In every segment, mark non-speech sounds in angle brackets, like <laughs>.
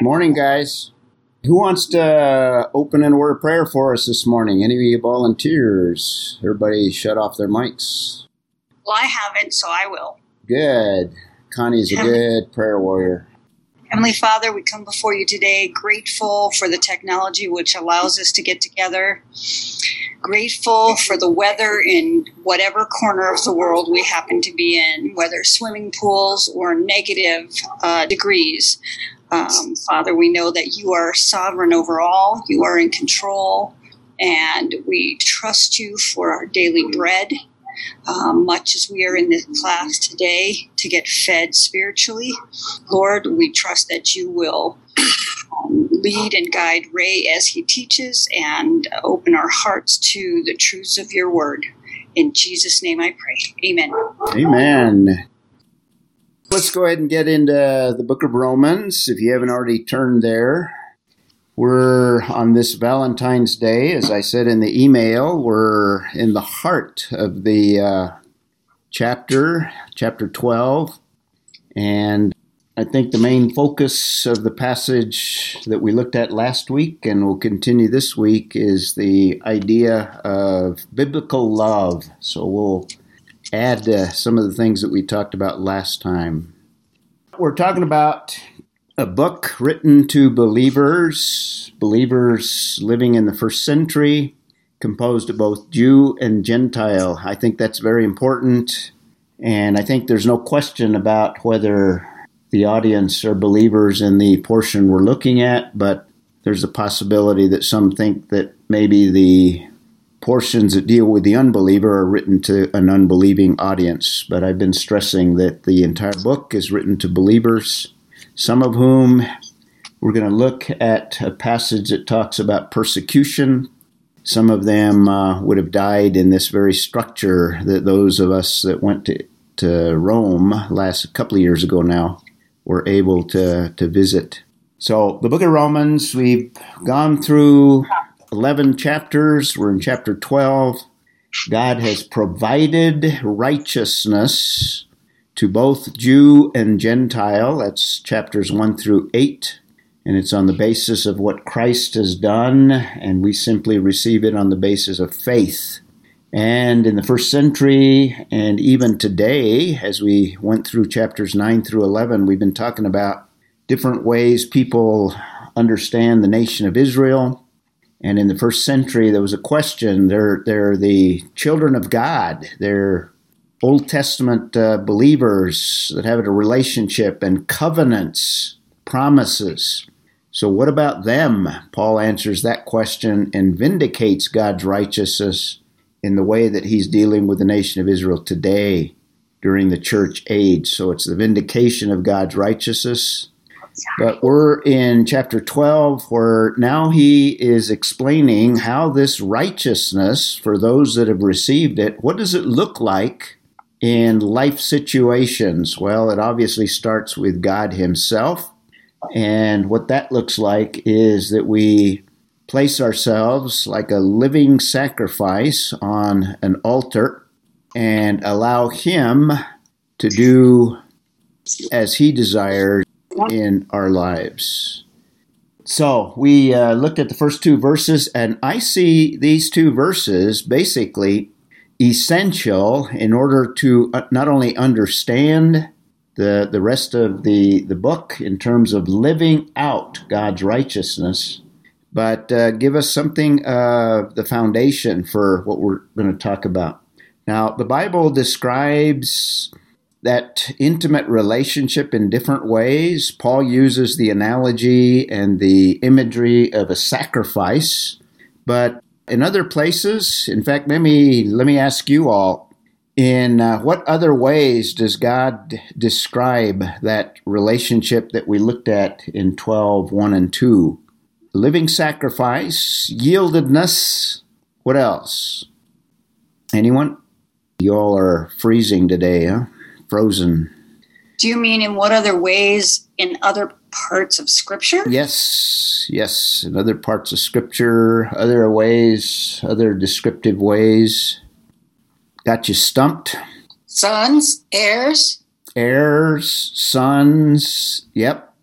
Morning, guys. Who wants to open in a word of prayer for us this morning? Any of you volunteers? Everybody shut off their mics. Well, I haven't, so I will. Good. Connie's a good prayer warrior. Heavenly Father, we come before you today grateful for the technology which allows us to get together, grateful for the weather in whatever corner of the world we happen to be in, whether swimming pools or negative uh, degrees. Um, Father, we know that you are sovereign over all, you are in control, and we trust you for our daily bread. Um, much as we are in this class today to get fed spiritually, Lord, we trust that you will um, lead and guide Ray as he teaches and open our hearts to the truths of your word. In Jesus' name I pray. Amen. Amen. Let's go ahead and get into the book of Romans. If you haven't already turned there, we're on this Valentine's Day. As I said in the email, we're in the heart of the uh, chapter, chapter 12. And I think the main focus of the passage that we looked at last week and will continue this week is the idea of biblical love. So we'll add some of the things that we talked about last time. We're talking about a book written to believers, believers living in the first century, composed of both Jew and Gentile. I think that's very important. And I think there's no question about whether the audience are believers in the portion we're looking at, but there's a possibility that some think that maybe the portions that deal with the unbeliever are written to an unbelieving audience. But I've been stressing that the entire book is written to believers, some of whom we're going to look at a passage that talks about persecution. Some of them uh, would have died in this very structure that those of us that went to, to Rome last couple of years ago now were able to, to visit. So, the book of Romans, we've gone through 11 chapters. We're in chapter 12. God has provided righteousness to both Jew and Gentile. That's chapters 1 through 8. And it's on the basis of what Christ has done, and we simply receive it on the basis of faith. And in the first century, and even today, as we went through chapters 9 through 11, we've been talking about different ways people understand the nation of Israel and in the first century, there was a question. They're, they're the children of God. They're Old Testament uh, believers that have a relationship and covenants, promises. So, what about them? Paul answers that question and vindicates God's righteousness in the way that he's dealing with the nation of Israel today during the church age. So, it's the vindication of God's righteousness but we're in chapter 12, where now he is explaining how this righteousness, for those that have received it, what does it look like in life situations? Well, it obviously starts with God Himself. And what that looks like is that we place ourselves like a living sacrifice on an altar and allow Him to do as He desires in our lives. So we uh, looked at the first two verses, and I see these two verses basically essential in order to uh, not only understand the, the rest of the, the book in terms of living out God's righteousness, but uh, give us something uh, the foundation for what we're going to talk about. Now, the Bible describes that intimate relationship in different ways. Paul uses the analogy and the imagery of a sacrifice, but in other places, in fact, let me let me ask you all: in uh, what other ways does God describe that relationship that we looked at in 12, 1 and 2? Living sacrifice, yieldedness. What else? Anyone? You all are freezing today, huh? Frozen. Do you mean in what other ways in other parts of Scripture? Yes, yes, in other parts of Scripture, other ways, other descriptive ways. Got you stumped? Sons, heirs. Heirs, sons, yep.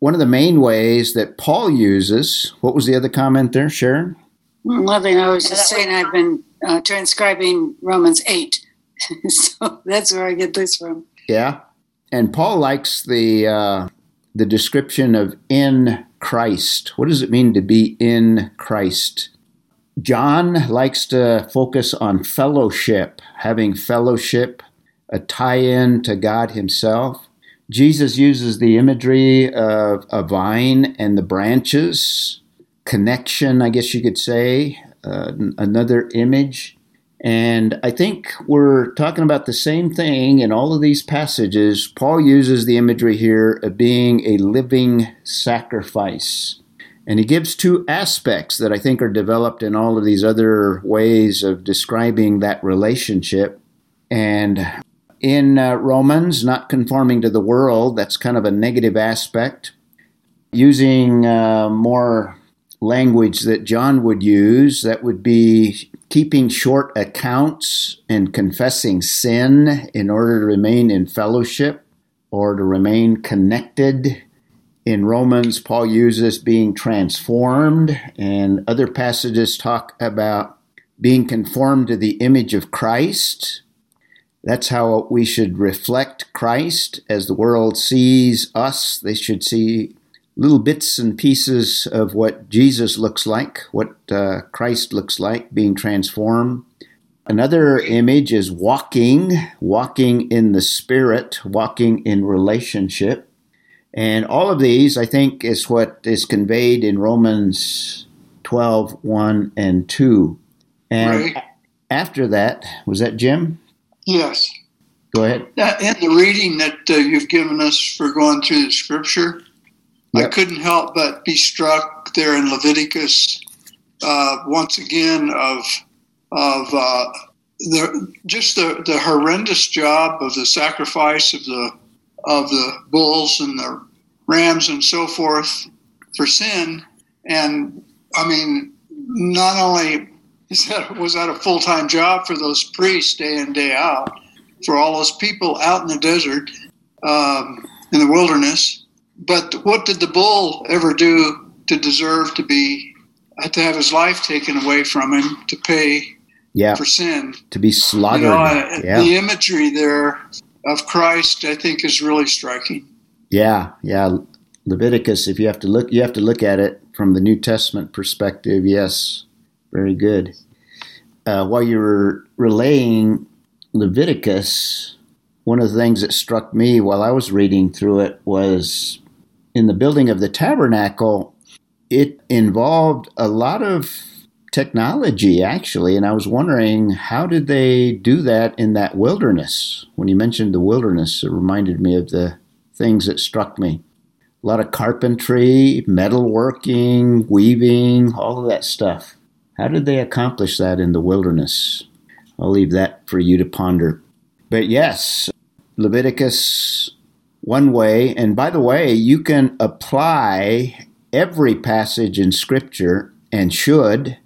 one of the main ways that Paul uses, what was the other comment there, Sharon? Nothing. I was just saying I've been uh, transcribing Romans 8. <laughs> so that's where I get this from. Yeah. And Paul likes the uh, the description of in Christ. What does it mean to be in Christ? John likes to focus on fellowship, having fellowship, a tie in to God Himself. Jesus uses the imagery of a vine and the branches, connection, I guess you could say, uh, another image. And I think we're talking about the same thing in all of these passages. Paul uses the imagery here of being a living sacrifice. And he gives two aspects that I think are developed in all of these other ways of describing that relationship. And in uh, Romans, not conforming to the world, that's kind of a negative aspect. Using uh, more language that John would use, that would be keeping short accounts and confessing sin in order to remain in fellowship or to remain connected. In Romans, Paul uses being transformed, and other passages talk about being conformed to the image of Christ. That's how we should reflect Christ as the world sees us. They should see little bits and pieces of what Jesus looks like, what uh, Christ looks like, being transformed. Another image is walking, walking in the Spirit, walking in relationship. And all of these, I think, is what is conveyed in Romans 12 1 and 2. And right. after that, was that Jim? Yes. Go ahead. In the reading that uh, you've given us for going through the scripture, Yep. I couldn't help but be struck there in Leviticus uh, once again of of uh, the just the, the horrendous job of the sacrifice of the of the bulls and the rams and so forth for sin. And I mean, not only is that was that a full time job for those priests day in day out, for all those people out in the desert, um, in the wilderness, but what did the bull ever do to deserve to be to have his life taken away from him to pay yeah. for sin? To be slaughtered. You know, yeah. The imagery there of Christ, I think, is really striking. Yeah, yeah. Leviticus, if you have to look, you have to look at it from the New Testament perspective. Yes, very good. Uh, while you were relaying Leviticus, one of the things that struck me while I was reading through it was in the building of the tabernacle, it involved a lot of technology actually. And i was wondering how did they do that in that wilderness? When you mentioned the wilderness it reminded me of the things that struck me. A lot of carpentry metalworking weaving all of that stuff. How did they accomplish that in the wilderness? I'll leave that for you to ponder. But yes leviticus one way. And by the way, you can apply every passage in Scripture and should.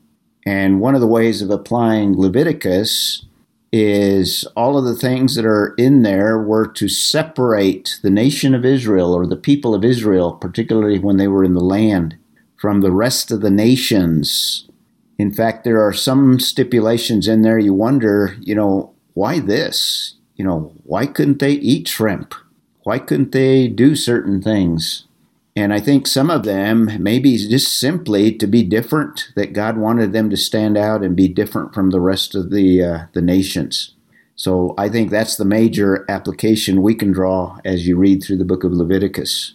And one of the ways of applying Leviticus is all of the things that are in there were to separate the nation of Israel or the people of Israel, particularly when they were in the land, from the rest of the nations. In fact, there are some stipulations in there you wonder, you know, why this? You know, why couldn't they eat shrimp? Why couldn't they do certain things? And I think some of them, maybe just simply to be different, that God wanted them to stand out and be different from the rest of the uh, the nations. So I think that's the major application we can draw as you read through the book of Leviticus.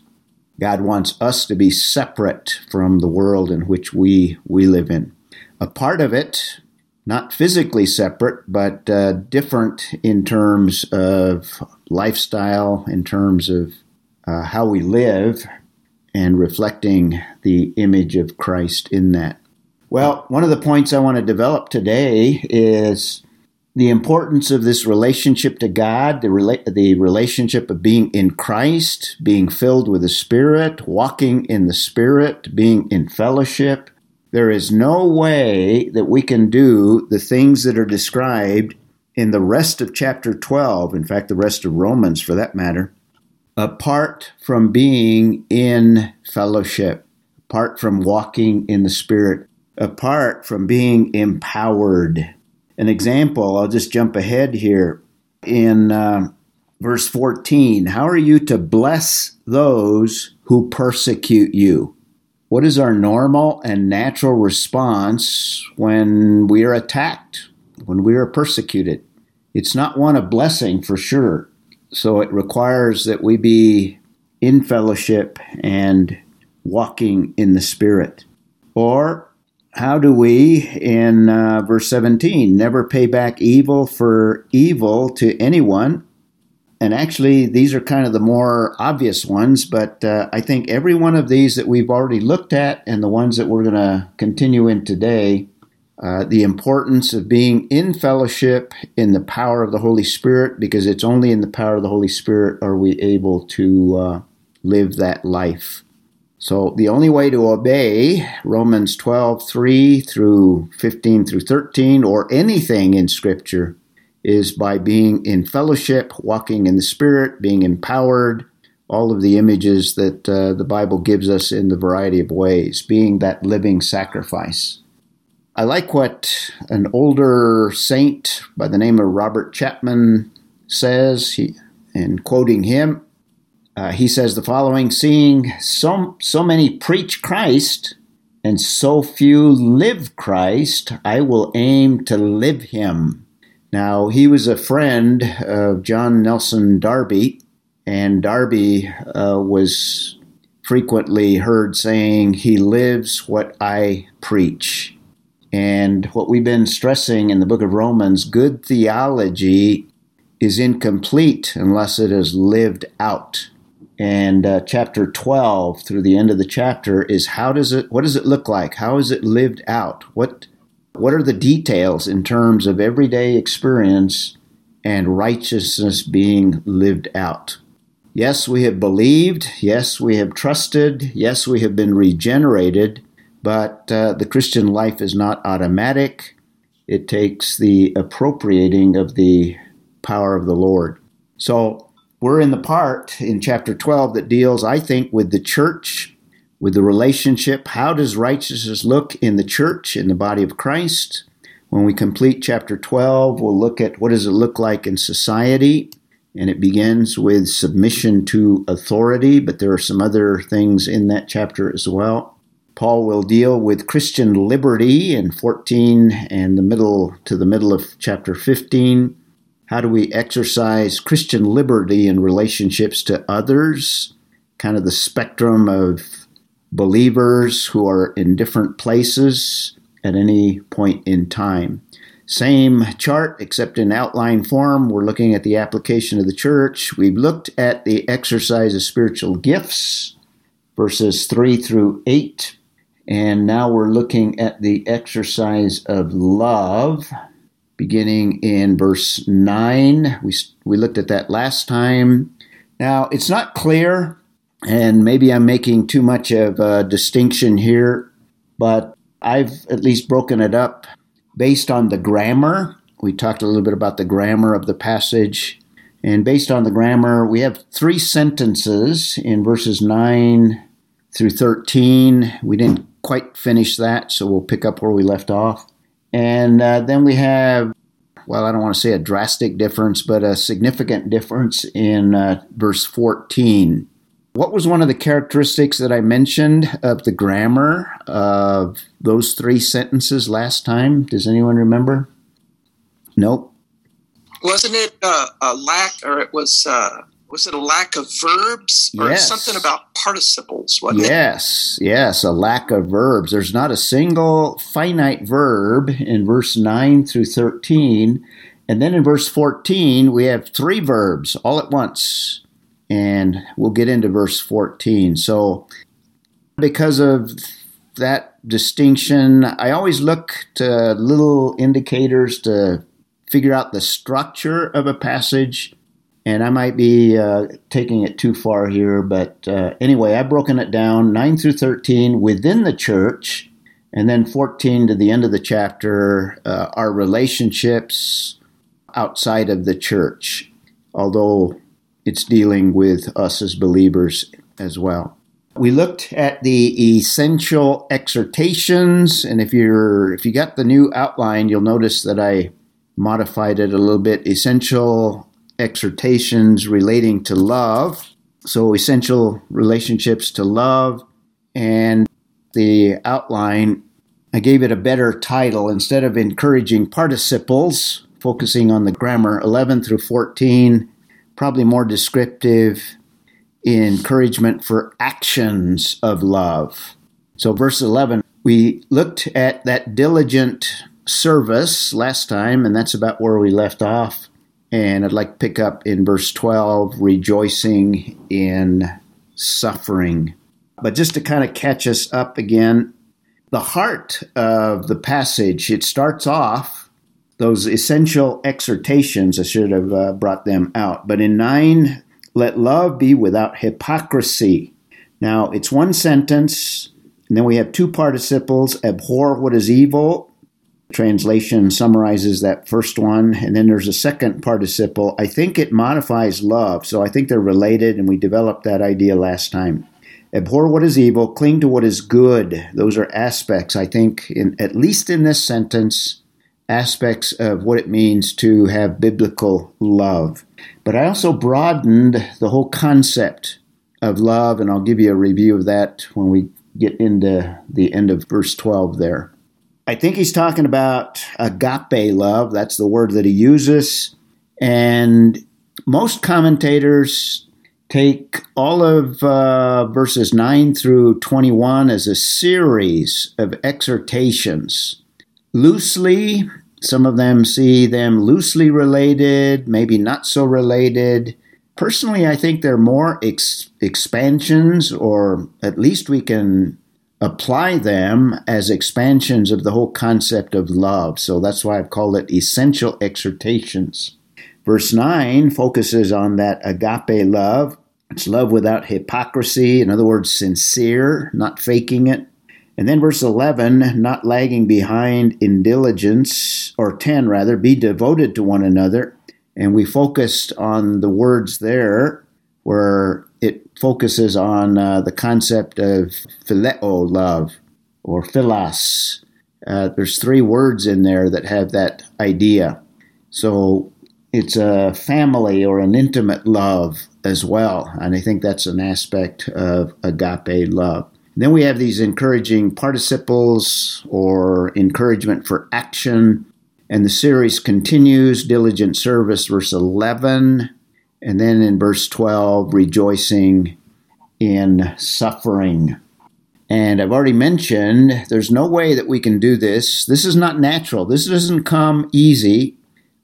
God wants us to be separate from the world in which we we live in. A part of it, not physically separate, but uh, different in terms of lifestyle, in terms of uh, how we live, and reflecting the image of Christ in that. Well, one of the points I want to develop today is the importance of this relationship to God, the, rela- the relationship of being in Christ, being filled with the Spirit, walking in the Spirit, being in fellowship. There is no way that we can do the things that are described in the rest of chapter 12, in fact, the rest of Romans for that matter, apart from being in fellowship, apart from walking in the Spirit, apart from being empowered. An example, I'll just jump ahead here. In uh, verse 14, how are you to bless those who persecute you? What is our normal and natural response when we are attacked, when we are persecuted? It's not one of blessing for sure. So it requires that we be in fellowship and walking in the Spirit. Or how do we, in uh, verse 17, never pay back evil for evil to anyone, and actually, these are kind of the more obvious ones, but uh, I think every one of these that we've already looked at and the ones that we're going to continue in today, uh, the importance of being in fellowship in the power of the Holy Spirit, because it's only in the power of the Holy Spirit are we able to uh, live that life. So the only way to obey Romans 12, 3 through 15 through 13, or anything in Scripture, is by being in fellowship, walking in the Spirit, being empowered, all of the images that uh, the Bible gives us in the variety of ways, being that living sacrifice. I like what an older saint by the name of Robert Chapman says, he, and quoting him, uh, he says the following Seeing so, so many preach Christ and so few live Christ, I will aim to live him. Now, he was a friend of John Nelson Darby, and Darby uh, was frequently heard saying, He lives what I preach. And what we've been stressing in the book of Romans, good theology is incomplete unless it is lived out. And uh, chapter 12 through the end of the chapter is how does it what does it look like? How is it lived out? What what are the details in terms of everyday experience and righteousness being lived out? Yes, we have believed. Yes, we have trusted. Yes, we have been regenerated. But uh, the Christian life is not automatic. It takes the appropriating of the power of the Lord. So we're in the part in chapter 12 that deals, I think, with the church with the relationship. How does righteousness look in the church, in the body of Christ? When we complete chapter 12, we'll look at what does it look like in society. And it begins with submission to authority, but there are some other things in that chapter as well. Paul will deal with Christian liberty in 14 and the middle to the middle of chapter 15. How do we exercise Christian liberty in relationships to others? Kind of the spectrum of believers who are in different places at any point in time. Same chart, except in outline form. We're looking at the application of the church. We've looked at the exercise of spiritual gifts, verses 3 through 8. And now we're looking at the exercise of love, beginning in verse 9. We, we looked at that last time. Now, it's not clear and maybe I'm making too much of a distinction here, but I've at least broken it up based on the grammar. We talked a little bit about the grammar of the passage. And based on the grammar, we have three sentences in verses 9 through 13. We didn't quite finish that, so we'll pick up where we left off. And uh, then we have, well, I don't want to say a drastic difference, but a significant difference in uh, verse 14. What was one of the characteristics that I mentioned of the grammar of those three sentences last time? Does anyone remember? Nope. Wasn't it uh, a lack, or it was uh, was it a lack of verbs, or yes. something about participles? Wasn't yes, it? yes, a lack of verbs. There's not a single finite verb in verse nine through thirteen, and then in verse fourteen we have three verbs all at once and we'll get into verse 14. So, because of that distinction, I always look to little indicators to figure out the structure of a passage. And I might be uh, taking it too far here, but uh, anyway, I've broken it down 9 through 13 within the church, and then 14 to the end of the chapter uh, are relationships outside of the church. Although it's dealing with us as believers as well. We looked at the essential exhortations, and if you're if you got the new outline, you'll notice that I modified it a little bit. Essential exhortations relating to love. So essential relationships to love and the outline I gave it a better title instead of encouraging participles, focusing on the grammar 11 through 14, probably more descriptive encouragement for actions of love. So, verse 11, we looked at that diligent service last time, and that's about where we left off. And I'd like to pick up in verse 12, rejoicing in suffering. But just to kind of catch us up again, the heart of the passage, it starts off those essential exhortations. I should have uh, brought them out. But in 9, let love be without hypocrisy. Now, it's one sentence, and then we have two participles abhor what is evil. Translation summarizes that first one, and then there's a second participle. I think it modifies love, so I think they're related, and we developed that idea last time. Abhor what is evil, cling to what is good. Those are aspects, I think, in, at least in this sentence, aspects of what it means to have biblical love. But I also broadened the whole concept of love, and I'll give you a review of that when we get into the end of verse 12 there. I think he's talking about agape love. That's the word that he uses. And most commentators take all of uh, verses 9 through 21 as a series of exhortations. Loosely, some of them see them loosely related, maybe not so related. Personally, I think they're more ex- expansions, or at least we can apply them as expansions of the whole concept of love. So that's why I've called it essential exhortations. Verse 9 focuses on that agape love. It's love without hypocrisy, in other words, sincere, not faking it. And then verse 11, not lagging behind in diligence, or 10 rather, be devoted to one another. And we focused on the words there where it focuses on uh, the concept of phileo love or philos. Uh, there's three words in there that have that idea. So it's a family or an intimate love as well. And I think that's an aspect of agape love. Then we have these encouraging participles or encouragement for action. And the series continues diligent service, verse 11. And then in verse 12, rejoicing in suffering. And I've already mentioned there's no way that we can do this. This is not natural. This doesn't come easy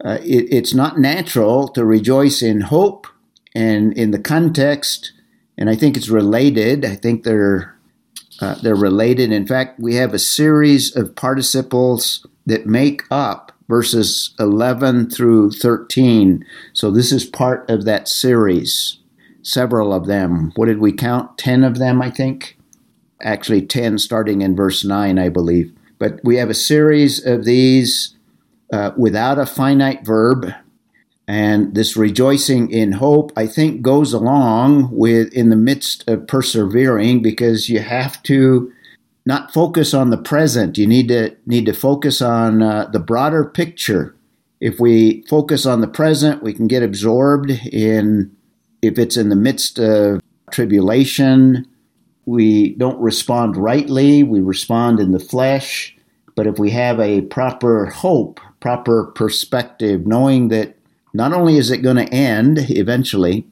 uh, it, it's not natural to rejoice in hope and in the context, and I think it's related. I think they're uh, they're related. In fact, we have a series of participles that make up verses 11 through 13. So this is part of that series. Several of them. What did we count? 10 of them, I think. Actually, 10 starting in verse 9, I believe. But we have a series of these uh, without a finite verb. And this rejoicing in hope, I think, goes along with in the midst of persevering because you have to not focus on the present. You need to need to focus on uh, the broader picture. If we focus on the present, we can get absorbed in if it's in the midst of tribulation. We don't respond rightly. We respond in the flesh. But if we have a proper hope, proper perspective, knowing that not only is it going to end eventually,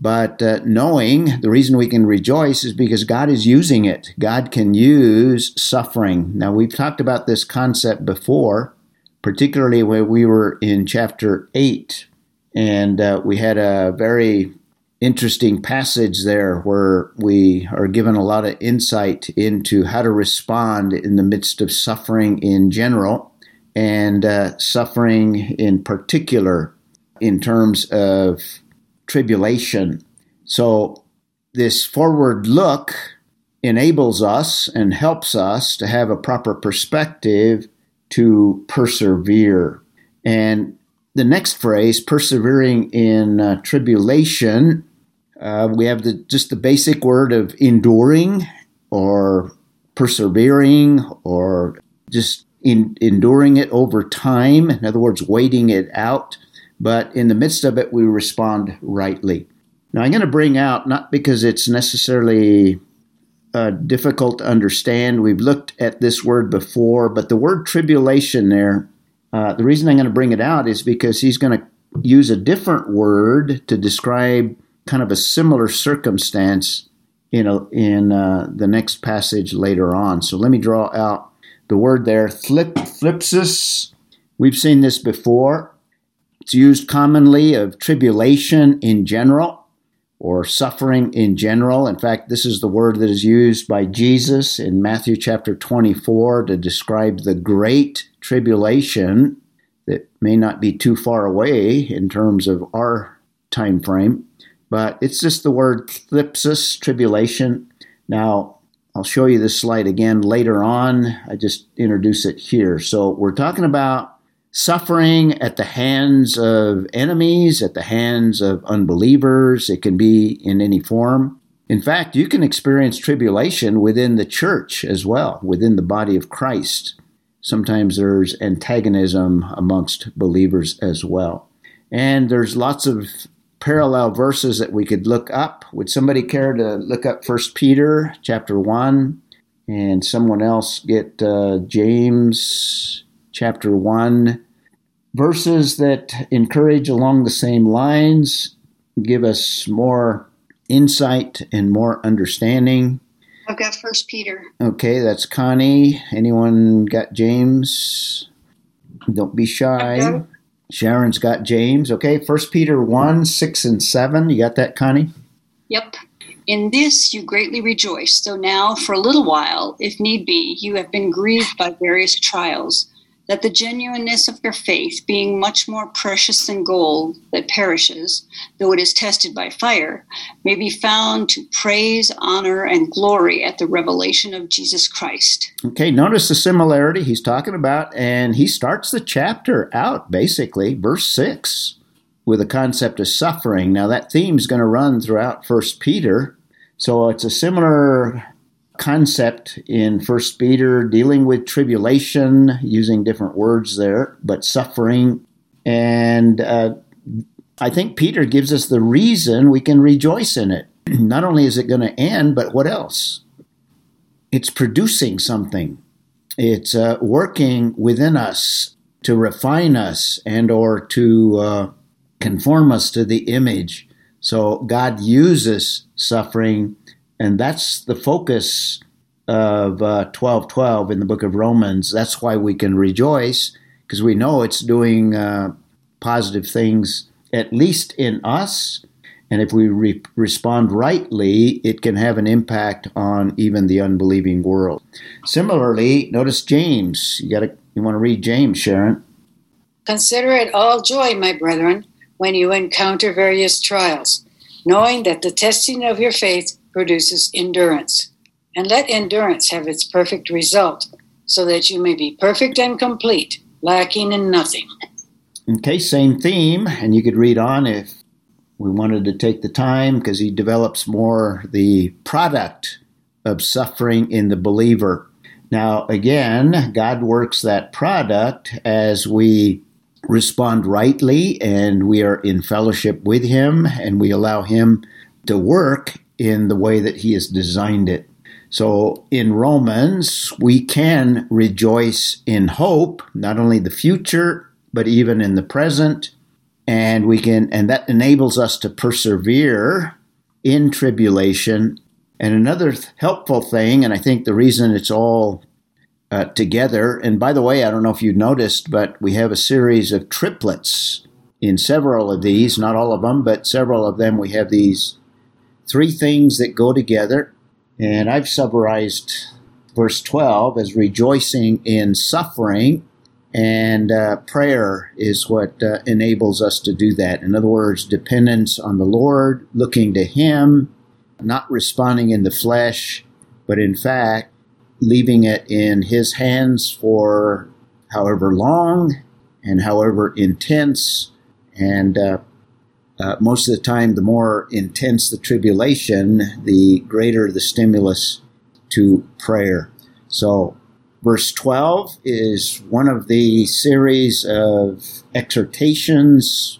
but uh, knowing the reason we can rejoice is because God is using it. God can use suffering. Now, we've talked about this concept before, particularly when we were in chapter 8, and uh, we had a very interesting passage there where we are given a lot of insight into how to respond in the midst of suffering in general and uh, suffering in particular in terms of tribulation. So, this forward look enables us and helps us to have a proper perspective to persevere. And the next phrase, persevering in uh, tribulation, uh, we have the, just the basic word of enduring or persevering or just in, enduring it over time. In other words, waiting it out. But in the midst of it, we respond rightly. Now, I'm going to bring out, not because it's necessarily uh, difficult to understand, we've looked at this word before, but the word tribulation there, uh, the reason I'm going to bring it out is because he's going to use a different word to describe kind of a similar circumstance in, a, in uh, the next passage later on. So let me draw out the word there, flip. We've seen this before. It's used commonly of tribulation in general or suffering in general. In fact, this is the word that is used by Jesus in Matthew chapter 24 to describe the great tribulation that may not be too far away in terms of our time frame, but it's just the word thlipsis, tribulation. Now, I'll show you this slide again later on. I just introduce it here. So, we're talking about suffering at the hands of enemies, at the hands of unbelievers. It can be in any form. In fact, you can experience tribulation within the church as well, within the body of Christ. Sometimes there's antagonism amongst believers as well. And there's lots of parallel verses that we could look up. Would somebody care to look up First Peter chapter 1 and someone else get uh, James chapter 1 verses that encourage along the same lines, give us more insight and more understanding. I've got First Peter. Okay, that's Connie. Anyone got James? Don't be shy. Sharon's got James. Okay, First Peter 1, 6 and 7. You got that, Connie? Yep. In this you greatly rejoice, though now, for a little while, if need be, you have been grieved by various trials that the genuineness of your faith, being much more precious than gold that perishes, though it is tested by fire, may be found to praise, honor, and glory at the revelation of Jesus Christ. Okay, notice the similarity he's talking about, and he starts the chapter out basically, verse 6, with the concept of suffering. Now, that theme is going to run throughout First Peter. So it's a similar concept in First Peter dealing with tribulation, using different words there, but suffering. And uh, I think Peter gives us the reason we can rejoice in it. <clears throat> Not only is it going to end, but what else? It's producing something. It's uh, working within us to refine us and or to uh, conform us to the image. So God uses suffering and that's the focus of uh, 1212 in the book of Romans. That's why we can rejoice because we know it's doing uh, positive things, at least in us. And if we re- respond rightly, it can have an impact on even the unbelieving world. Similarly, notice James. You got to you want to read James, Sharon. Consider it all joy, my brethren, when you encounter various trials, knowing that the testing of your faith produces endurance. And let endurance have its perfect result, so that you may be perfect and complete, lacking in nothing. Okay, same theme, and you could read on if we wanted to take the time because he develops more the product of suffering in the believer. Now, again, God works that product as we respond rightly and we are in fellowship with Him and we allow Him to work in the way that He has designed it. So in Romans, we can rejoice in hope, not only the future, but even in the present. And we can, and that enables us to persevere in tribulation. And another th- helpful thing, and I think the reason it's all uh, together, and by the way, I don't know if you noticed, but we have a series of triplets in several of these, not all of them, but several of them, we have these three things that go together. And I've summarized verse 12 as rejoicing in suffering, and uh, prayer is what uh, enables us to do that. In other words, dependence on the Lord, looking to Him, not responding in the flesh, but in fact, leaving it in His hands for however long and however intense, and uh, uh, most of the time, the more intense the tribulation, the greater the stimulus to prayer. So, verse 12 is one of the series of exhortations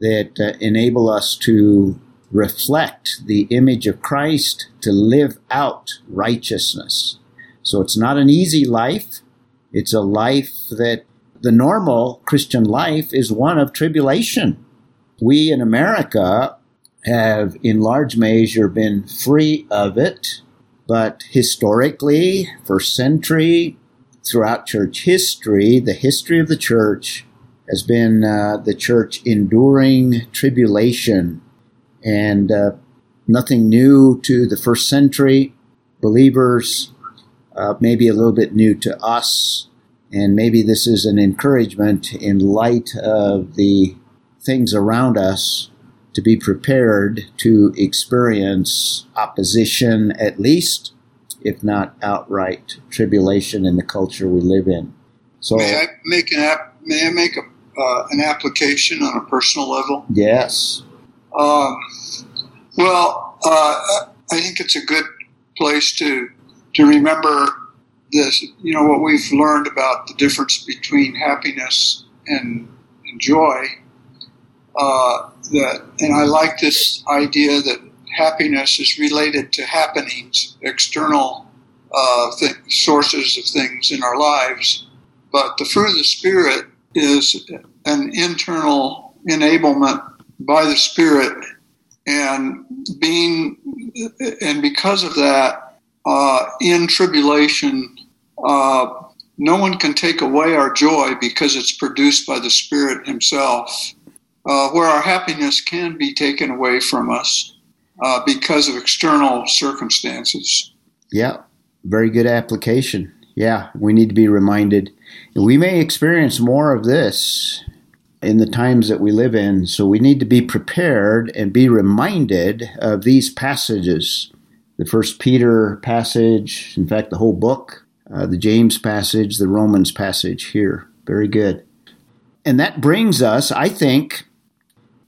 that uh, enable us to reflect the image of Christ, to live out righteousness. So, it's not an easy life. It's a life that the normal Christian life is one of tribulation we in America have, in large measure, been free of it, but historically, for century, throughout church history, the history of the church has been uh, the church enduring tribulation and uh, nothing new to the first century believers, uh, maybe a little bit new to us. And maybe this is an encouragement in light of the things around us to be prepared to experience opposition, at least, if not outright tribulation in the culture we live in. So, may I make an app? May I make a, uh, an application on a personal level? Yes. Um, well, uh, I think it's a good place to to remember this. You know what we've learned about the difference between happiness and, and joy uh, that, and I like this idea that happiness is related to happenings, external uh, th- sources of things in our lives. But the fruit of the Spirit is an internal enablement by the Spirit, and being, and because of that, uh, in tribulation, uh, no one can take away our joy because it's produced by the Spirit Himself uh, where our happiness can be taken away from us uh, because of external circumstances. Yeah, very good application. Yeah, we need to be reminded. We may experience more of this in the times that we live in, so we need to be prepared and be reminded of these passages. The First Peter passage, in fact, the whole book, uh, the James passage, the Romans passage here. Very good. And that brings us, I think,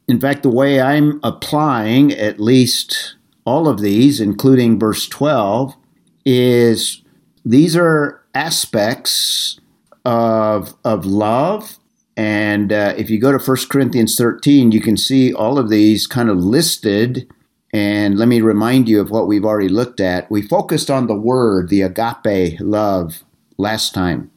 in fact, the way I'm applying at least all of these, including verse 12, is these are aspects of, of love. And uh, if you go to 1 Corinthians 13, you can see all of these kind of listed. And let me remind you of what we've already looked at. We focused on the word, the agape love, last time.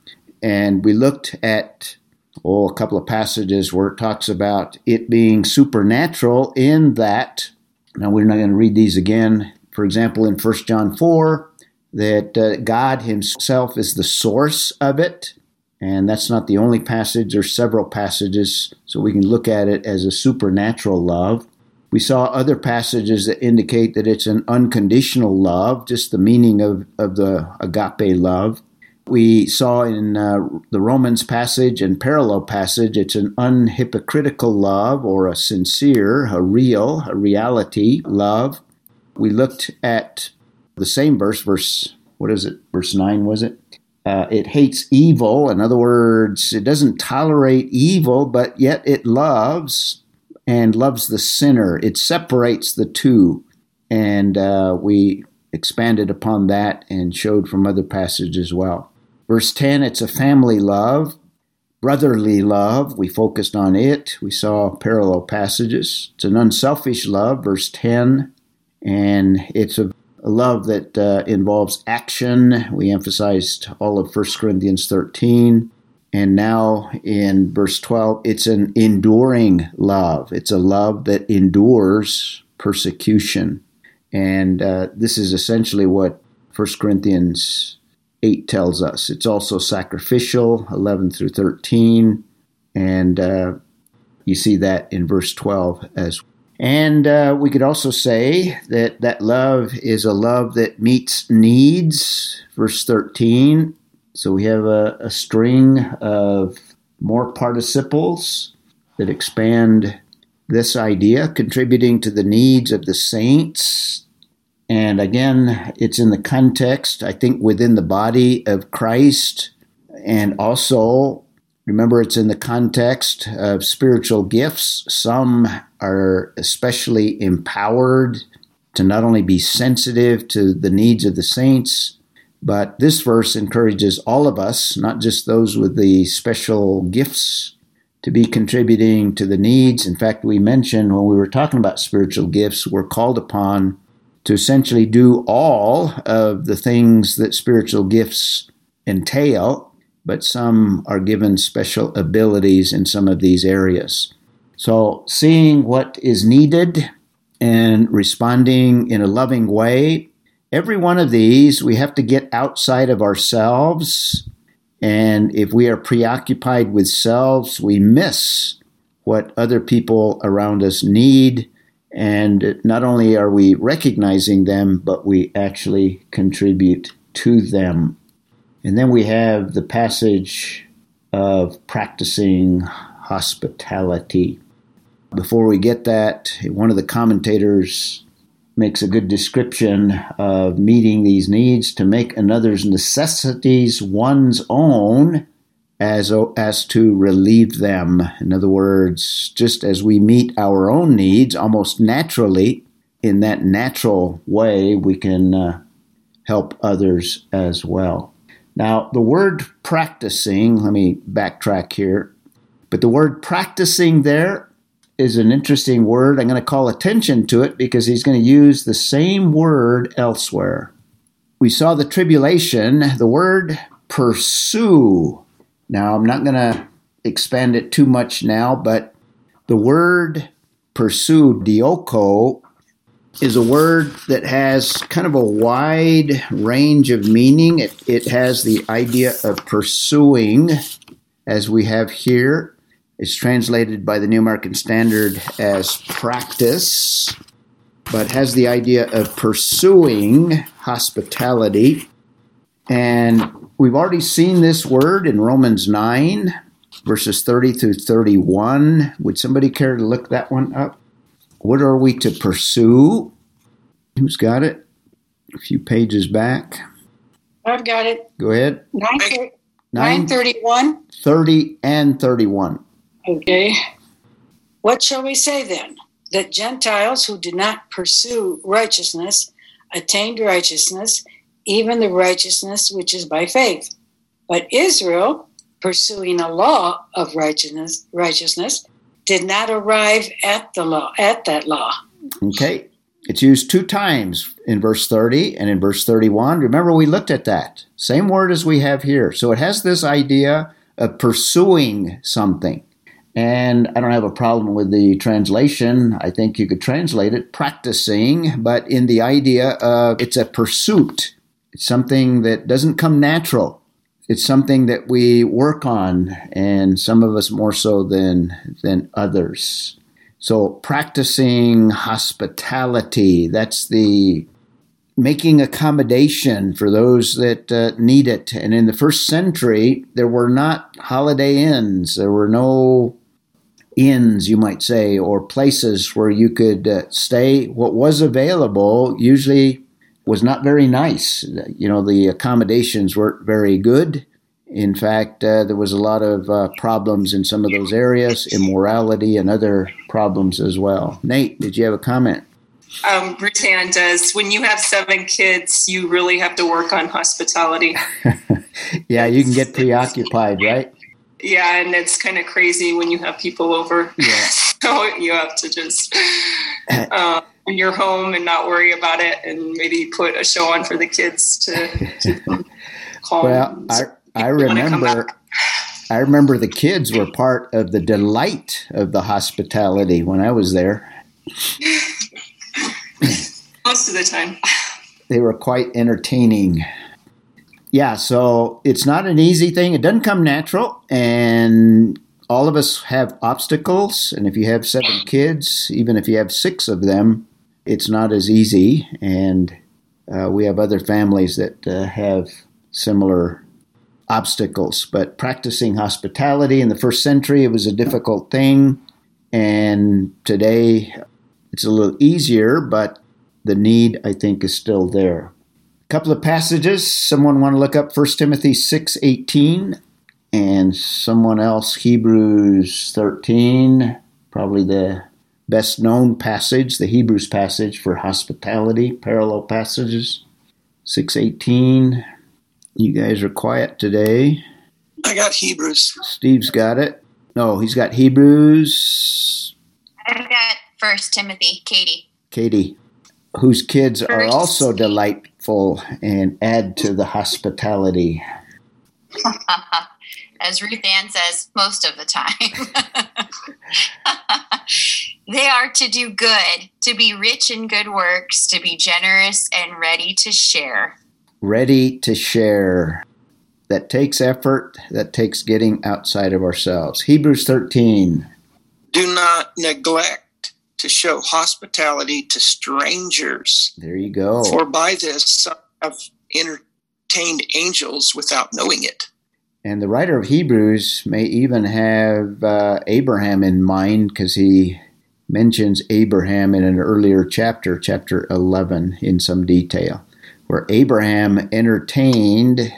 And we looked at oh, a couple of passages where it talks about it being supernatural in that. Now, we're not going to read these again. For example, in 1 John 4, that uh, God Himself is the source of it. And that's not the only passage, there's several passages, so we can look at it as a supernatural love. We saw other passages that indicate that it's an unconditional love, just the meaning of, of the agape love we saw in uh, the Romans passage and parallel passage, it's an unhypocritical love or a sincere, a real, a reality love. We looked at the same verse, verse, what is it, verse 9 was it? Uh, it hates evil. In other words, it doesn't tolerate evil, but yet it loves and loves the sinner. It separates the two. And uh, we expanded upon that and showed from other passages as well. Verse 10, it's a family love, brotherly love. We focused on it. We saw parallel passages. It's an unselfish love, verse 10, and it's a, love that uh, involves action. We emphasized all of 1 Corinthians 13. And now in verse 12, it's an enduring love. It's a love that endures persecution. And uh, this is essentially what 1 Corinthians 8 tells us. It's also sacrificial, 11 through 13. And uh, you see that in verse 12 as well. And uh, we could also say that that love is a love that meets needs, verse 13. So we have a, a string of more participles that expand this idea, contributing to the needs of the saints and again, it's in the context, I think, within the body of Christ and also Remember, it's in the context of spiritual gifts. Some are especially empowered to not only be sensitive to the needs of the saints, but this verse encourages all of us, not just those with the special gifts, to be contributing to the needs. In fact, we mentioned when we were talking about spiritual gifts, we're called upon to essentially do all of the things that spiritual gifts entail, but some are given special abilities in some of these areas. So, seeing what is needed and responding in a loving way, every one of these we have to get outside of ourselves. And if we are preoccupied with selves, we miss what other people around us need and not only are we recognizing them, but we actually contribute to them. And then we have the passage of practicing hospitality. Before we get that, one of the commentators makes a good description of meeting these needs to make another's necessities one's own as, as to relieve them. In other words, just as we meet our own needs almost naturally, in that natural way, we can uh, help others as well. Now, the word practicing, let me backtrack here, but the word practicing there is an interesting word. I'm going to call attention to it because he's going to use the same word elsewhere. We saw the tribulation, the word pursue now, I'm not going to expand it too much now, but the word pursue, dioko, is a word that has kind of a wide range of meaning. It, it has the idea of pursuing, as we have here. It's translated by the New American Standard as practice, but has the idea of pursuing hospitality. And We've already seen this word in Romans 9, verses 30 through 31. Would somebody care to look that one up? What are we to pursue? Who's got it? A few pages back. I've got it. Go ahead. 931. 30 and 31. Okay. What shall we say then? That Gentiles who did not pursue righteousness attained righteousness even the righteousness which is by faith. But Israel, pursuing a law of righteousness, righteousness, did not arrive at the law, at that law. Okay. It's used two times in verse 30 and in verse 31. Remember, we looked at that. Same word as we have here. So it has this idea of pursuing something. And I don't have a problem with the translation. I think you could translate it practicing, but in the idea of it's a pursuit. It's something that doesn't come natural. It's something that we work on, and some of us more so than than others. So practicing hospitality, that's the making accommodation for those that uh, need it. And in the first century, there were not holiday inns. There were no inns, you might say, or places where you could uh, stay. What was available usually was not very nice. You know, the accommodations weren't very good. In fact, uh, there was a lot of uh, problems in some of those areas, immorality and other problems as well. Nate, did you have a comment? Um, Ruth Ann does. When you have seven kids, you really have to work on hospitality. <laughs> yeah, you can get preoccupied, right? Yeah, and it's kind of crazy when you have people over. Yeah. <laughs> so you have to just. <clears throat> Uh, in your home and not worry about it and maybe put a show on for the kids to keep them <laughs> calm. Well, I, I remember I remember the kids were part of the delight of the hospitality when I was there. <laughs> Most of the time. They were quite entertaining. Yeah, so it's not an easy thing. It doesn't come natural and all of us have obstacles and if you have seven kids, even if you have 6 of them, it's not as easy, and uh, we have other families that uh, have similar obstacles. But practicing hospitality in the first century, it was a difficult thing, and today it's a little easier, but the need, I think, is still there. A couple of passages. Someone want to look up 1 Timothy 6.18. and someone else, Hebrews 13, probably the best known passage, the Hebrews passage for hospitality, parallel passages. 618. You guys are quiet today. I got Hebrews. Steve's got it. No, he's got Hebrews. I've got First Timothy, Katie. Katie, whose kids are First. also delightful and add to the hospitality. <laughs> As Ruth Ann says, most of the time. <laughs> they are to do good, to be rich in good works, to be generous and ready to share. Ready to share. That takes effort, that takes getting outside of ourselves. Hebrews 13. Do not neglect to show hospitality to strangers, There you go. for by this some have entertained angels without knowing it. And the writer of Hebrews may even have uh, Abraham in mind because he mentions Abraham in an earlier chapter, chapter 11, in some detail, where Abraham entertained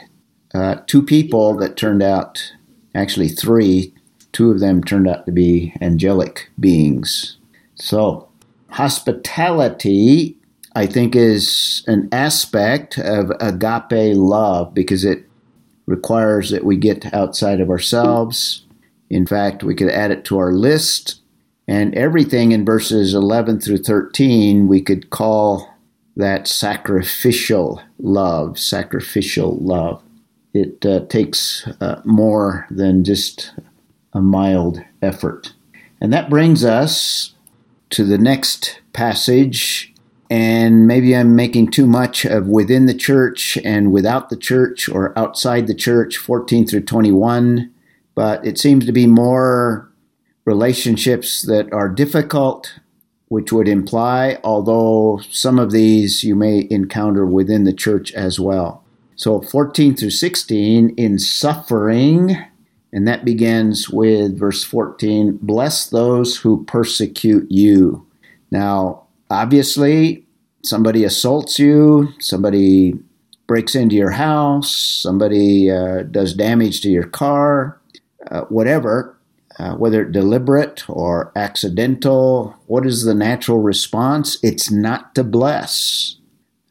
uh, two people that turned out, actually three, two of them turned out to be angelic beings. So, hospitality, I think, is an aspect of agape love because it requires that we get outside of ourselves. In fact, we could add it to our list. And everything in verses 11 through 13, we could call that sacrificial love, sacrificial love. It uh, takes uh, more than just a mild effort. And that brings us to the next passage and maybe I'm making too much of within the church and without the church or outside the church, 14 through 21, but it seems to be more relationships that are difficult, which would imply, although some of these you may encounter within the church as well. So 14 through 16, in suffering, and that begins with verse 14 bless those who persecute you. Now, obviously, somebody assaults you, somebody breaks into your house, somebody uh, does damage to your car, uh, whatever, uh, whether deliberate or accidental, what is the natural response? It's not to bless.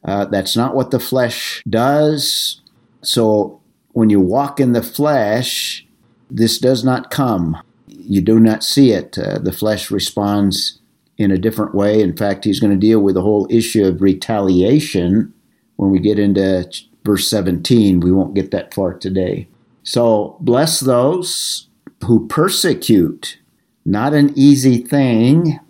Uh, that's not what the flesh does. So when you walk in the flesh, this does not come. You do not see it. Uh, the flesh responds in a different way. In fact, he's going to deal with the whole issue of retaliation when we get into verse 17. We won't get that far today. So, bless those who persecute. Not an easy thing.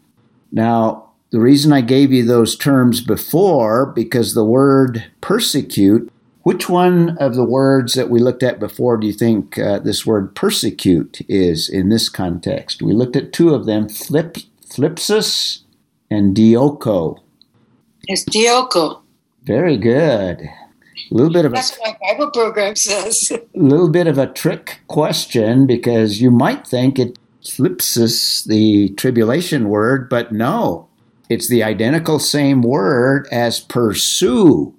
Now, the reason I gave you those terms before, because the word persecute, which one of the words that we looked at before do you think uh, this word persecute is in this context? We looked at two of them, flip, Thlipsis and Dioko. It's Dioko. Very good. A little bit of a, That's what my Bible program says. <laughs> little bit of a trick question because you might think it Thlipsis, the tribulation word, but no, it's the identical same word as pursue.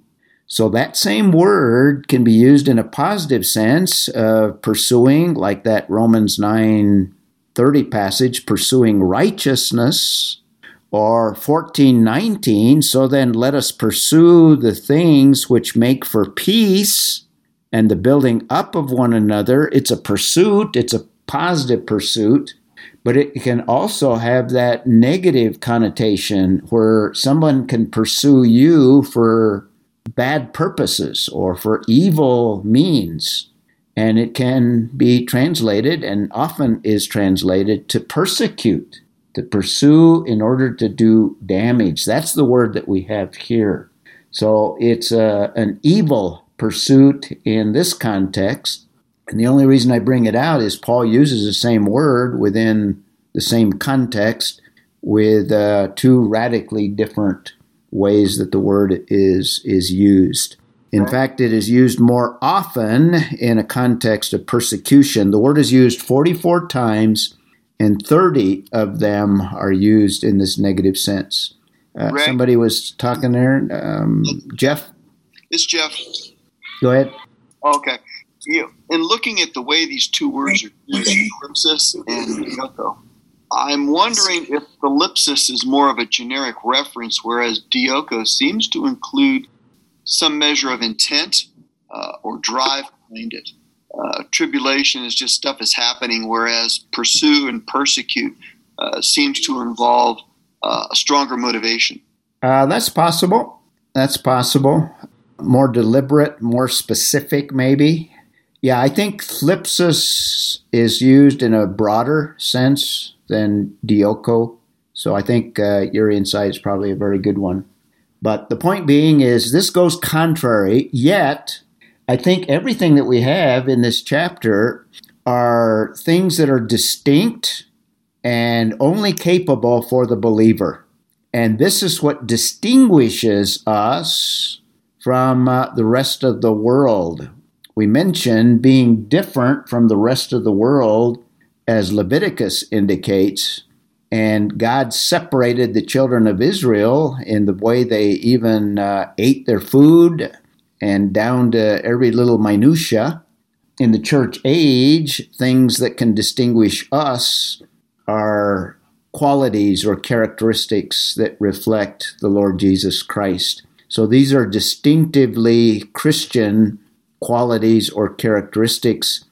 So that same word can be used in a positive sense of pursuing, like that Romans 9 30 passage, pursuing righteousness, or 1419, so then let us pursue the things which make for peace and the building up of one another. It's a pursuit, it's a positive pursuit, but it can also have that negative connotation where someone can pursue you for bad purposes or for evil means. And it can be translated, and often is translated, to persecute, to pursue in order to do damage. That's the word that we have here. So it's a, an evil pursuit in this context. And the only reason I bring it out is Paul uses the same word within the same context with uh, two radically different ways that the word is, is used. In fact, it is used more often in a context of persecution. The word is used 44 times, and 30 of them are used in this negative sense. Uh, Right. somebody was talking there. Um, Jeff, It's Jeff. go ahead. Okay. know, in looking at the way these two words are used, thlipsis and dioko, I'm wondering if thlipsis is more of a generic reference, whereas dioko seems to include some measure of intent uh, or drive behind it. Uh, tribulation is just stuff is happening, whereas pursue and persecute uh, seems to involve uh, a stronger motivation. Uh, that's possible. That's possible. More deliberate, more specific, maybe. Yeah, I think thlipsis is used in a broader sense than dioko. So I think uh, your insight is probably a very good one. But the point being is this goes contrary, yet I think everything that we have in this chapter are things that are distinct and only capable for the believer. And this is what distinguishes us from uh, the rest of the world. We mentioned being different from the rest of the world, as Leviticus indicates, and God separated the children of Israel in the way they even uh, ate their food and down to every little minutia. In the church age, things that can distinguish us are qualities or characteristics that reflect the Lord Jesus Christ. So these are distinctively Christian qualities or characteristics.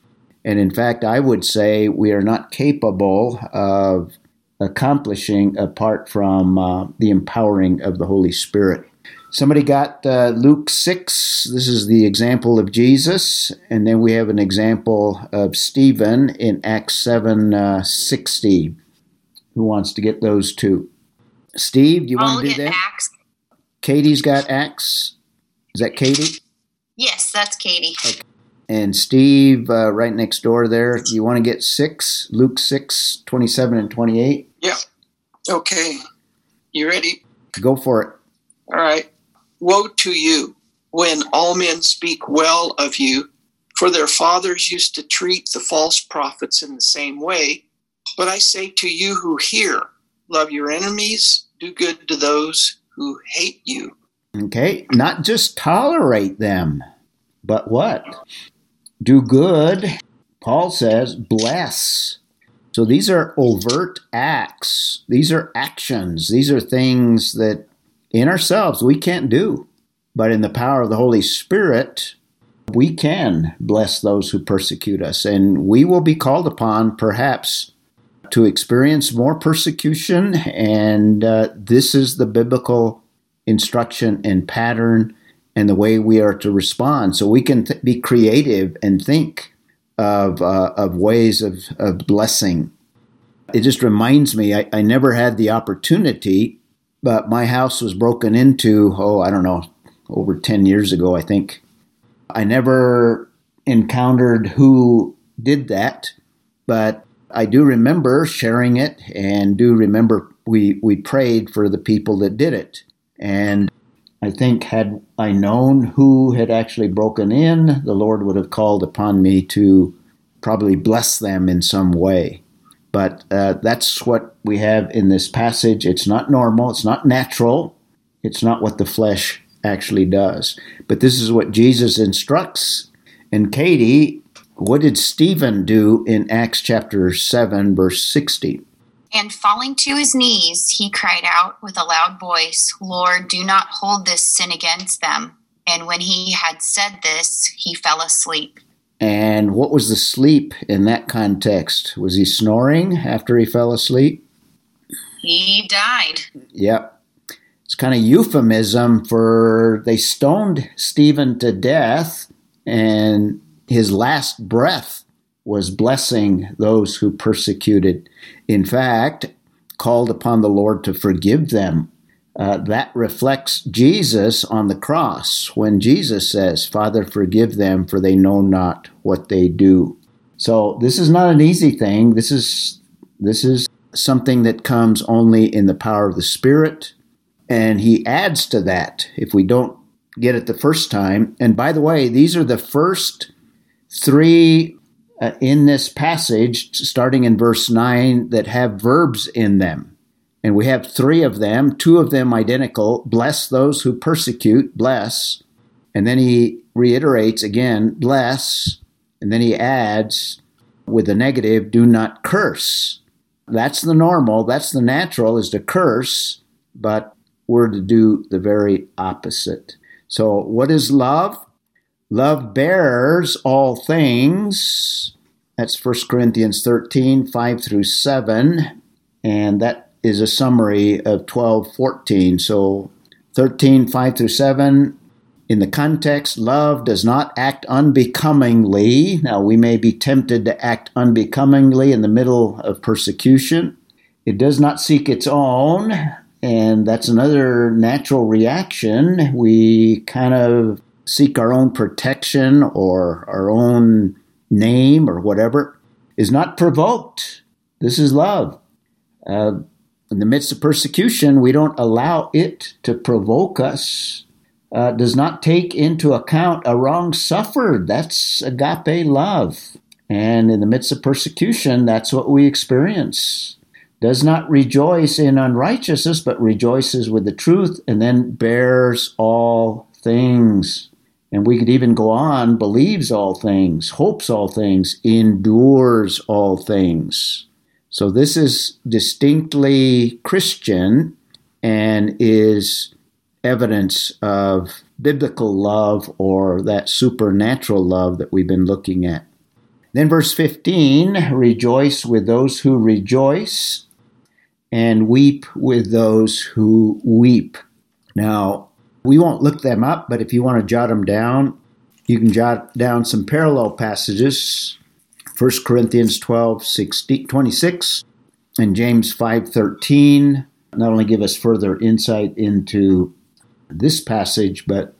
And in fact, I would say we are not capable of accomplishing apart from uh, the empowering of the Holy Spirit. Somebody got uh, Luke 6. This is the example of Jesus. And then we have an example of Stephen in Acts 7 uh, 60. Who wants to get those two? Steve, do you I'll want to do get that? Acts. Katie's got Acts. Is that Katie? Yes, that's Katie. And Steve, uh, right next door there. You want to get 6? Luke 6, 27 and 28? Yeah. Okay. You ready? Go for it. All right. Woe to you when all men speak well of you, for their fathers used to treat the false prophets in the same way. But I say to you who hear, love your enemies, do good to those who hate you. Okay, not just tolerate them, but what? Do good. Paul says, bless. So these are overt acts. These are actions. These are things that in ourselves we can't do. But in the power of the Holy Spirit, we can bless those who persecute us. And we will be called upon, perhaps, to experience more persecution. And uh, this is the biblical instruction and pattern and the way we are to respond. So we can th- be creative and think of, uh, of ways of, of blessing. It just reminds me, I, I never had the opportunity, but my house was broken into, oh, I don't know, over 10 years ago, I think. I never encountered who did that, but I do remember sharing it and do remember we, we prayed for the people that did it. And I think had I known who had actually broken in, the Lord would have called upon me to probably bless them in some way. But uh, that's what we have in this passage. It's not normal, it's not natural, it's not what the flesh actually does. But this is what Jesus instructs. And Katie, what did Stephen do in Acts chapter 7, verse 60? And falling to his knees, he cried out with a loud voice, Lord, do not hold this sin against them. And when he had said this, he fell asleep. And what was the sleep in that context? Was he snoring after he fell asleep? He died. Yep. It's kind of euphemism for they stoned Stephen to death, and his last breath was blessing those who persecuted. In fact, called upon the Lord to forgive them. Uh, that reflects Jesus on the cross when Jesus says, Father, forgive them, for they know not what they do. So this is not an easy thing. This is this is something that comes only in the power of the Spirit. And he adds to that if we don't get it the first time. And by the way, these are the first three uh, in this passage, starting in verse 9, that have verbs in them. And we have three of them, two of them identical bless those who persecute, bless. And then he reiterates again, bless. And then he adds with the negative, do not curse. That's the normal, that's the natural, is to curse, but we're to do the very opposite. So, what is love? Love bears all things. That's 1 Corinthians 13, 5 through 7. And that is a summary of 12, 14. So 13, 5 through 7. In the context, love does not act unbecomingly. Now, we may be tempted to act unbecomingly in the middle of persecution. It does not seek its own, and that's another natural reaction. We kind of seek our own protection or our own name or whatever, is not provoked. This is love. Uh, in the midst of persecution, we don't allow it to provoke us. Uh, does not take into account a wrong suffered. That's agape love. And in the midst of persecution, that's what we experience. Does not rejoice in unrighteousness, but rejoices with the truth, and then bears all things. And we could even go on, believes all things, hopes all things, endures all things. So this is distinctly Christian and is evidence of biblical love or that supernatural love that we've been looking at. Then, verse 15 rejoice with those who rejoice and weep with those who weep. Now, we won't look them up, but if you want to jot them down, you can jot down some parallel passages 1 Corinthians 12, 16, 26, and James 5, 13 not only give us further insight into this passage, but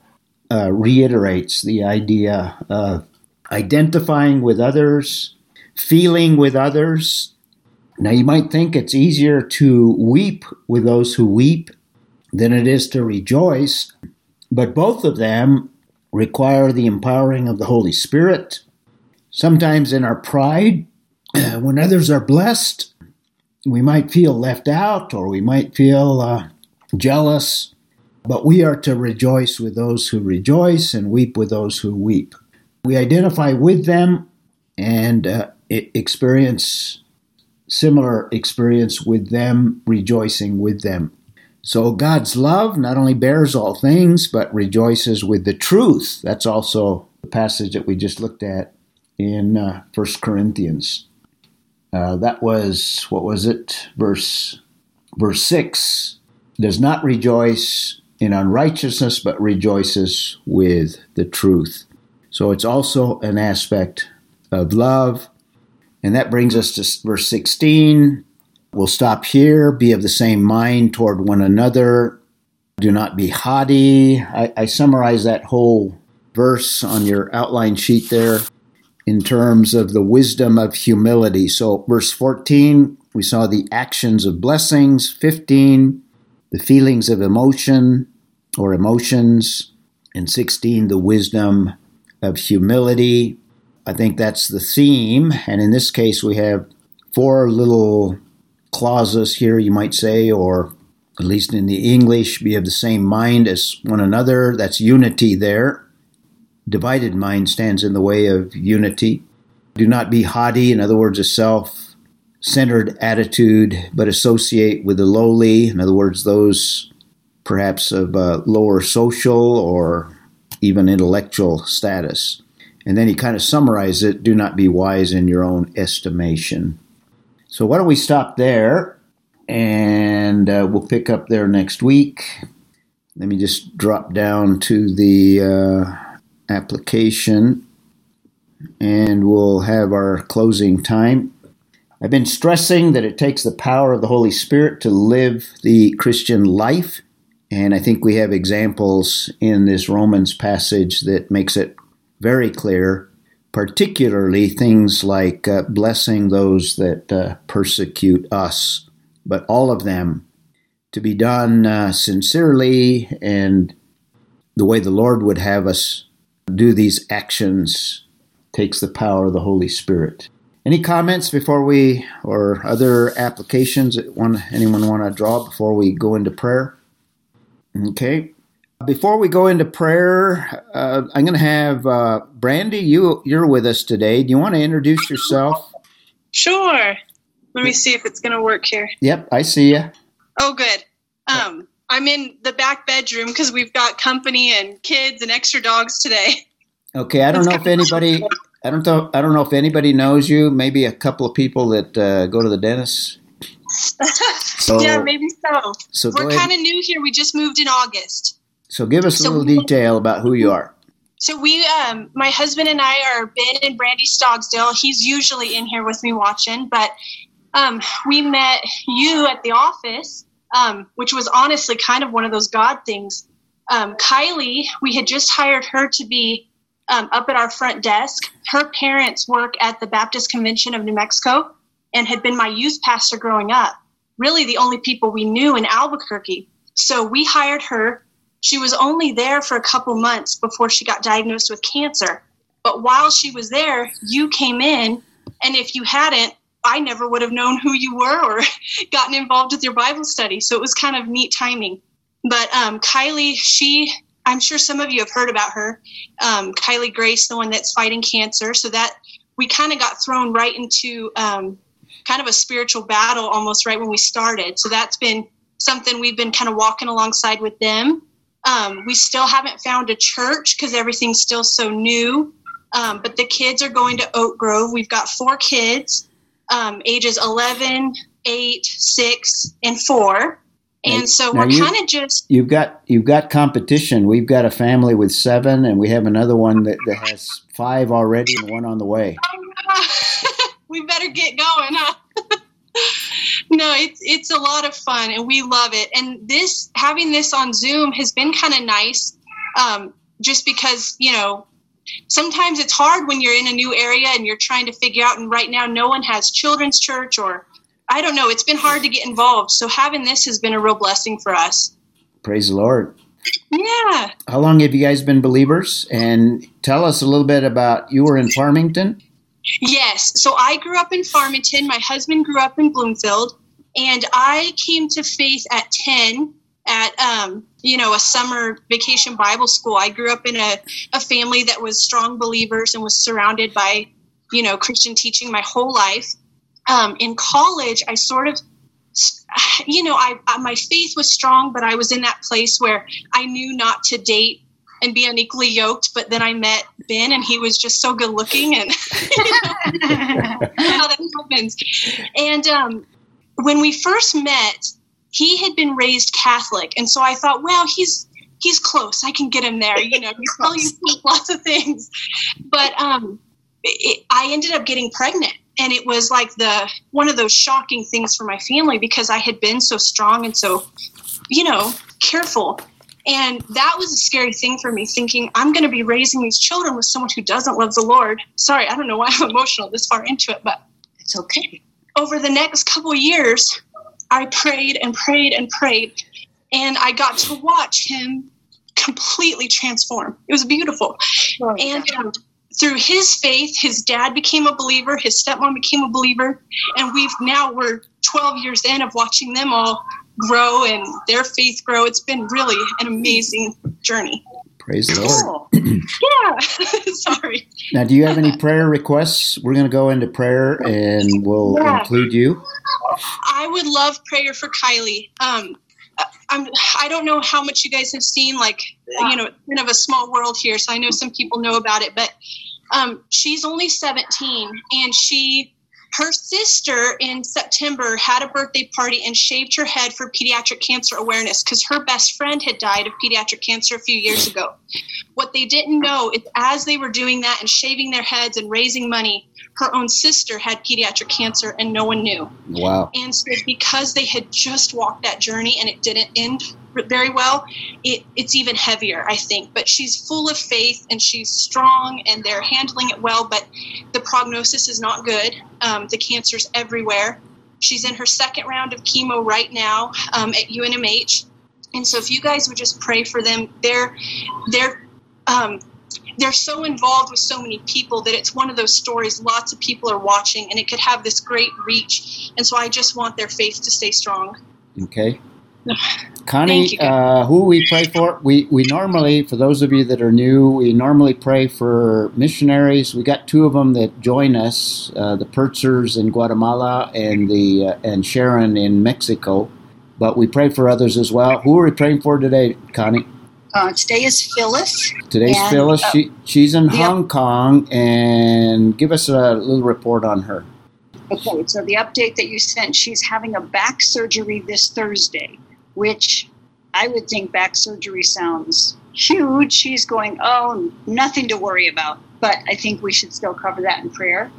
uh, reiterates the idea of identifying with others, feeling with others. Now, you might think it's easier to weep with those who weep than it is to rejoice, but both of them require the empowering of the Holy Spirit Sometimes in our pride, <clears throat> when others are blessed, we might feel left out or we might feel uh, jealous, but we are to rejoice with those who rejoice and weep with those who weep. We identify with them and uh, experience similar experience with them, rejoicing with them. So God's love not only bears all things, but rejoices with the truth. That's also the passage that we just looked at in uh, First Corinthians. Uh, that was what was it? Verse verse six does not rejoice in unrighteousness, but rejoices with the truth. So it's also an aspect of love. And that brings us to verse 16. We'll stop here. Be of the same mind toward one another. Do not be haughty. I, I summarize that whole verse on your outline sheet there in terms of the wisdom of humility. So, verse 14, we saw the actions of blessings. 15, the feelings of emotion or emotions. And 16, the wisdom of humility. I think that's the theme. And in this case, we have four little clauses here, you might say, or at least in the English, be of the same mind as one another. That's unity there divided mind stands in the way of unity. Do not be haughty, in other words, a self centered attitude, but associate with the lowly, in other words, those perhaps of uh, lower social or even intellectual status. And then he kind of summarizes it do not be wise in your own estimation. So, why don't we stop there and uh, we'll pick up there next week. Let me just drop down to the. Uh, application and we'll have our closing time. I've been stressing that it takes the power of the Holy Spirit to live the Christian life, and I think we have examples in this Romans passage that makes it very clear, particularly things like uh, blessing those that uh, persecute us, but all of them to be done uh, sincerely and the way the Lord would have us do these actions takes the power of the Holy Spirit. Any comments before we, or other applications that one, anyone want to draw before we go into prayer? Okay. Before we go into prayer, uh, I'm going to have uh, Brandy. You you're with us today. Do you want to introduce yourself? Sure. Let me see if it's going to work here. Yep, I see you. Oh, good. Um, I'm in the back bedroom because we've got company and kids and extra dogs today. Okay, I don't know if anybody. I don't know. I don't know if anybody knows you. Maybe a couple of people that uh, go to the dentist. So, <laughs> yeah, maybe so. So we're kind of new here. We just moved in August. So give us a so little detail about who you are. So we, um, my husband and I are Ben and Brandy Stogsdale. He's usually in here with me watching, but um, we met you at the office, um, which was honestly kind of one of those God things. Um, Kylie, we had just hired her to be um, up at our front desk. Her parents work at the Baptist Convention of New Mexico and had been my youth pastor growing up. Really, the only people we knew in Albuquerque. So we hired her. She was only there for a couple months before she got diagnosed with cancer. But while she was there, you came in, and if you hadn't, I never would have known who you were or <laughs> gotten involved with your Bible study. So it was kind of neat timing. But um, Kylie, she, I'm sure some of you have heard about her. Um, Kylie Grace, the one that's fighting cancer. So that we kind of got thrown right into um, kind of a spiritual battle almost right when we started. So that's been something we've been kind of walking alongside with them. Um, we still haven't found a church because everything's still so new. Um, but the kids are going to Oak Grove. We've got four kids um, ages 11, 8, 6, and 4. And so we're kind of just you've got you've got competition. We've got a family with seven, and we have another one that, that has five already and one on the way. <laughs> we better get going, huh? It's it's a lot of fun, and we love it. And this having this on Zoom has been kind of nice, um, just because you know sometimes it's hard when you're in a new area and you're trying to figure out and right now no one has children's church or i don't know it's been hard to get involved. So having this has been a real blessing for us. Praise the lord. Yeah. How long have you guys been believers? And tell us a little bit about you were in farmington? Yes. So i grew up in farmington. My husband grew up in bloomfield and i came to faith at 10 at um, you know a summer vacation bible school. I grew up in a, a family that was strong believers and was surrounded by you know christian teaching my whole life. Um, in college i sort of you know I, I my faith was strong but i was in that place where i knew not to date and be unequally yoked but then i met ben and he was just so good looking and <laughs> <laughs> how that happens. And um, when we first met he had been raised Catholic, and so I thought, well, he's he's close. I can get him there. You know, he's telling you <laughs> lots of things. But um, it, I ended up getting pregnant, and it was like the one of those shocking things for my family because I had been so strong and so, you know, careful. And that was a scary thing for me, thinking I'm going to be raising these children with someone who doesn't love the Lord. Sorry, I don't know why I'm <laughs> emotional this far into it, but it's okay. Over the next couple years, I prayed and prayed and prayed, and I got to watch him completely transform. It was beautiful. Oh, and um, through his faith, his dad became a believer, his stepmom became a believer, and we've now we're 12 years in of watching them all grow and their faith grow. It's been really an amazing journey. Praise the Lord. <clears throat> yeah. <laughs> Sorry. Now, do you have any prayer requests? We're going to go into prayer and we'll yeah. include you. I would love prayer for Kylie. Um, I'm, I don't know how much you guys have seen, like, you know, kind of a small world here. So I know some people know about it, but um, she's only 17 and she her sister in September had a birthday party and shaved her head for pediatric cancer awareness because her best friend had died of pediatric cancer a few years ago. What they didn't know is as they were doing that and shaving their heads and raising money, her own sister had pediatric cancer and no one knew. Wow. And so because they had just walked that journey and it didn't end very well, it, it's even heavier, I think. But she's full of faith and she's strong and they're handling it well, but the prognosis is not good. Um, the cancer's everywhere. She's in her second round of chemo right now um, at UNMH. And so if you guys would just pray for them, they're, they're, um, they're so involved with so many people that it's one of those stories lots of people are watching and it could have this great reach and so i just want their faith to stay strong okay <sighs> Connie, uh, who we pray for? We we normally, for those of you that are new, we normally pray for missionaries. We got two of them that join us: uh, the Pertzers in Guatemala and the uh, and Sharon in Mexico. But we pray for others as well. Who are we praying for today, Connie? Uh, today is Phyllis. Today's and, Phyllis. uh, she, she's in Hong Kong, and give us a little report on her. Okay, so the update that you sent, she's having a back surgery this Thursday, which I would think back surgery sounds huge. She's going, oh, nothing to worry about. But I think we should still cover that in prayer.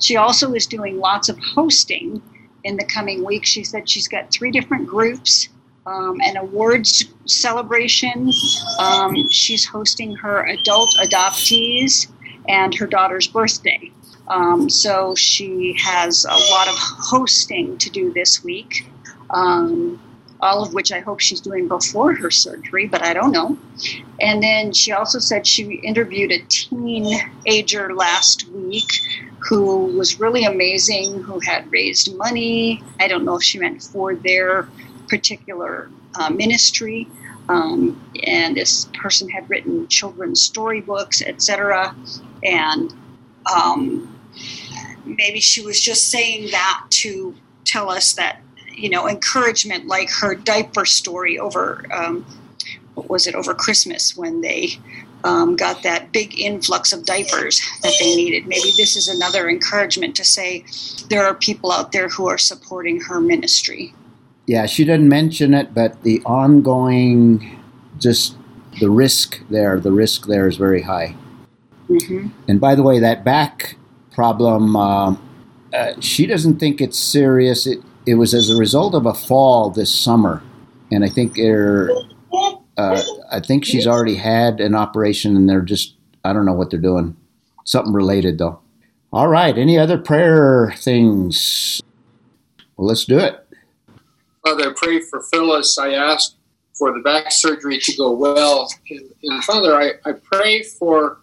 She also is doing lots of hosting in the coming week. She said she's got three different groups. Um, an awards celebration. Um, she's hosting her adult adoptees and her daughter's birthday. Um, so she has a lot of hosting to do this week, um, all of which I hope she's doing before her surgery, but I don't know. And then she also said she interviewed a teenager last week who was really amazing, who had raised money. I don't know if she meant for their particular uh, ministry. Um, and this person had written children's storybooks, etc. And um, maybe she was just saying that to tell us that you know encouragement like her diaper story over um, what was it over christmas when they um, got that big influx of diapers that they needed maybe this is another encouragement to say there are people out there who are supporting her ministry Yeah, she didn't mention it, but the ongoing, just the risk there, the risk there is very high. mm-hmm. And by the way, that back problem, uh, uh, she doesn't think it's serious. It it was as a result of a fall this summer, and I think they're, uh, I think she's already had an operation, and they're just I don't know what they're doing. Something related though. All right. Any other prayer things? Well, let's do it. Father, I pray for Phyllis. I ask for the back surgery to go well. And, and Father, I, I pray for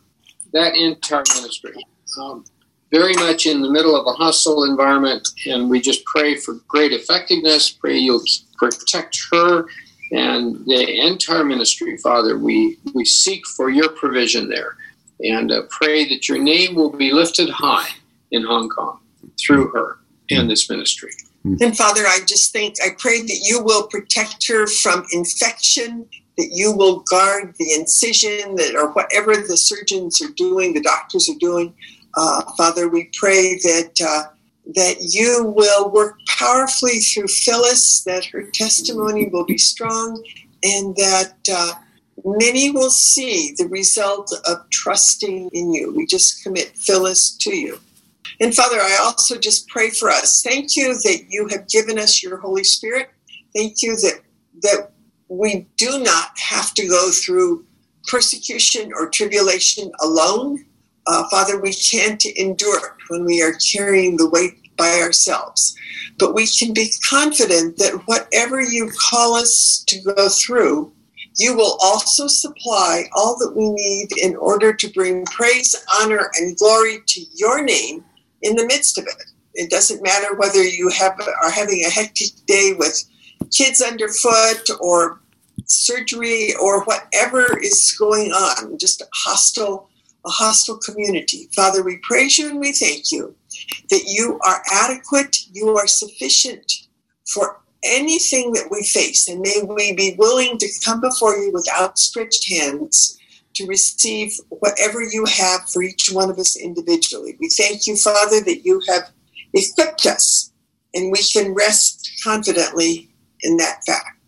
that entire ministry. Um, very much in the middle of a hostile environment, and we just pray for great effectiveness. Pray you'll protect her and the entire ministry, Father. We we seek for your provision there, and uh, pray that your name will be lifted high in Hong Kong through her and this ministry. And Father, I just think, I pray that you will protect her from infection, that you will guard the incision, that or whatever the surgeons are doing, the doctors are doing. Uh, Father, we pray that uh, that you will work powerfully through Phyllis, that her testimony will be strong, and that uh, many will see the result of trusting in you. We just commit Phyllis to you. And Father, I also just pray for us. Thank you that you have given us your Holy Spirit. Thank you that that we do not have to go through persecution or tribulation alone. Uh, Father, we can't endure it when we are carrying the weight by ourselves. But we can be confident that whatever you call us to go through, you will also supply all that we need in order to bring praise, honor, and glory to your name in the midst of it. It doesn't matter whether you have are having a hectic day with kids underfoot or surgery or whatever is going on, just a hostile, a hostile community. Father, we praise you and we thank you that you are adequate, you are sufficient for anything that we face, and may we be willing to come before you with outstretched hands to receive whatever you have for each one of us individually. We thank you, Father, that you have equipped us and we can rest confidently in that fact.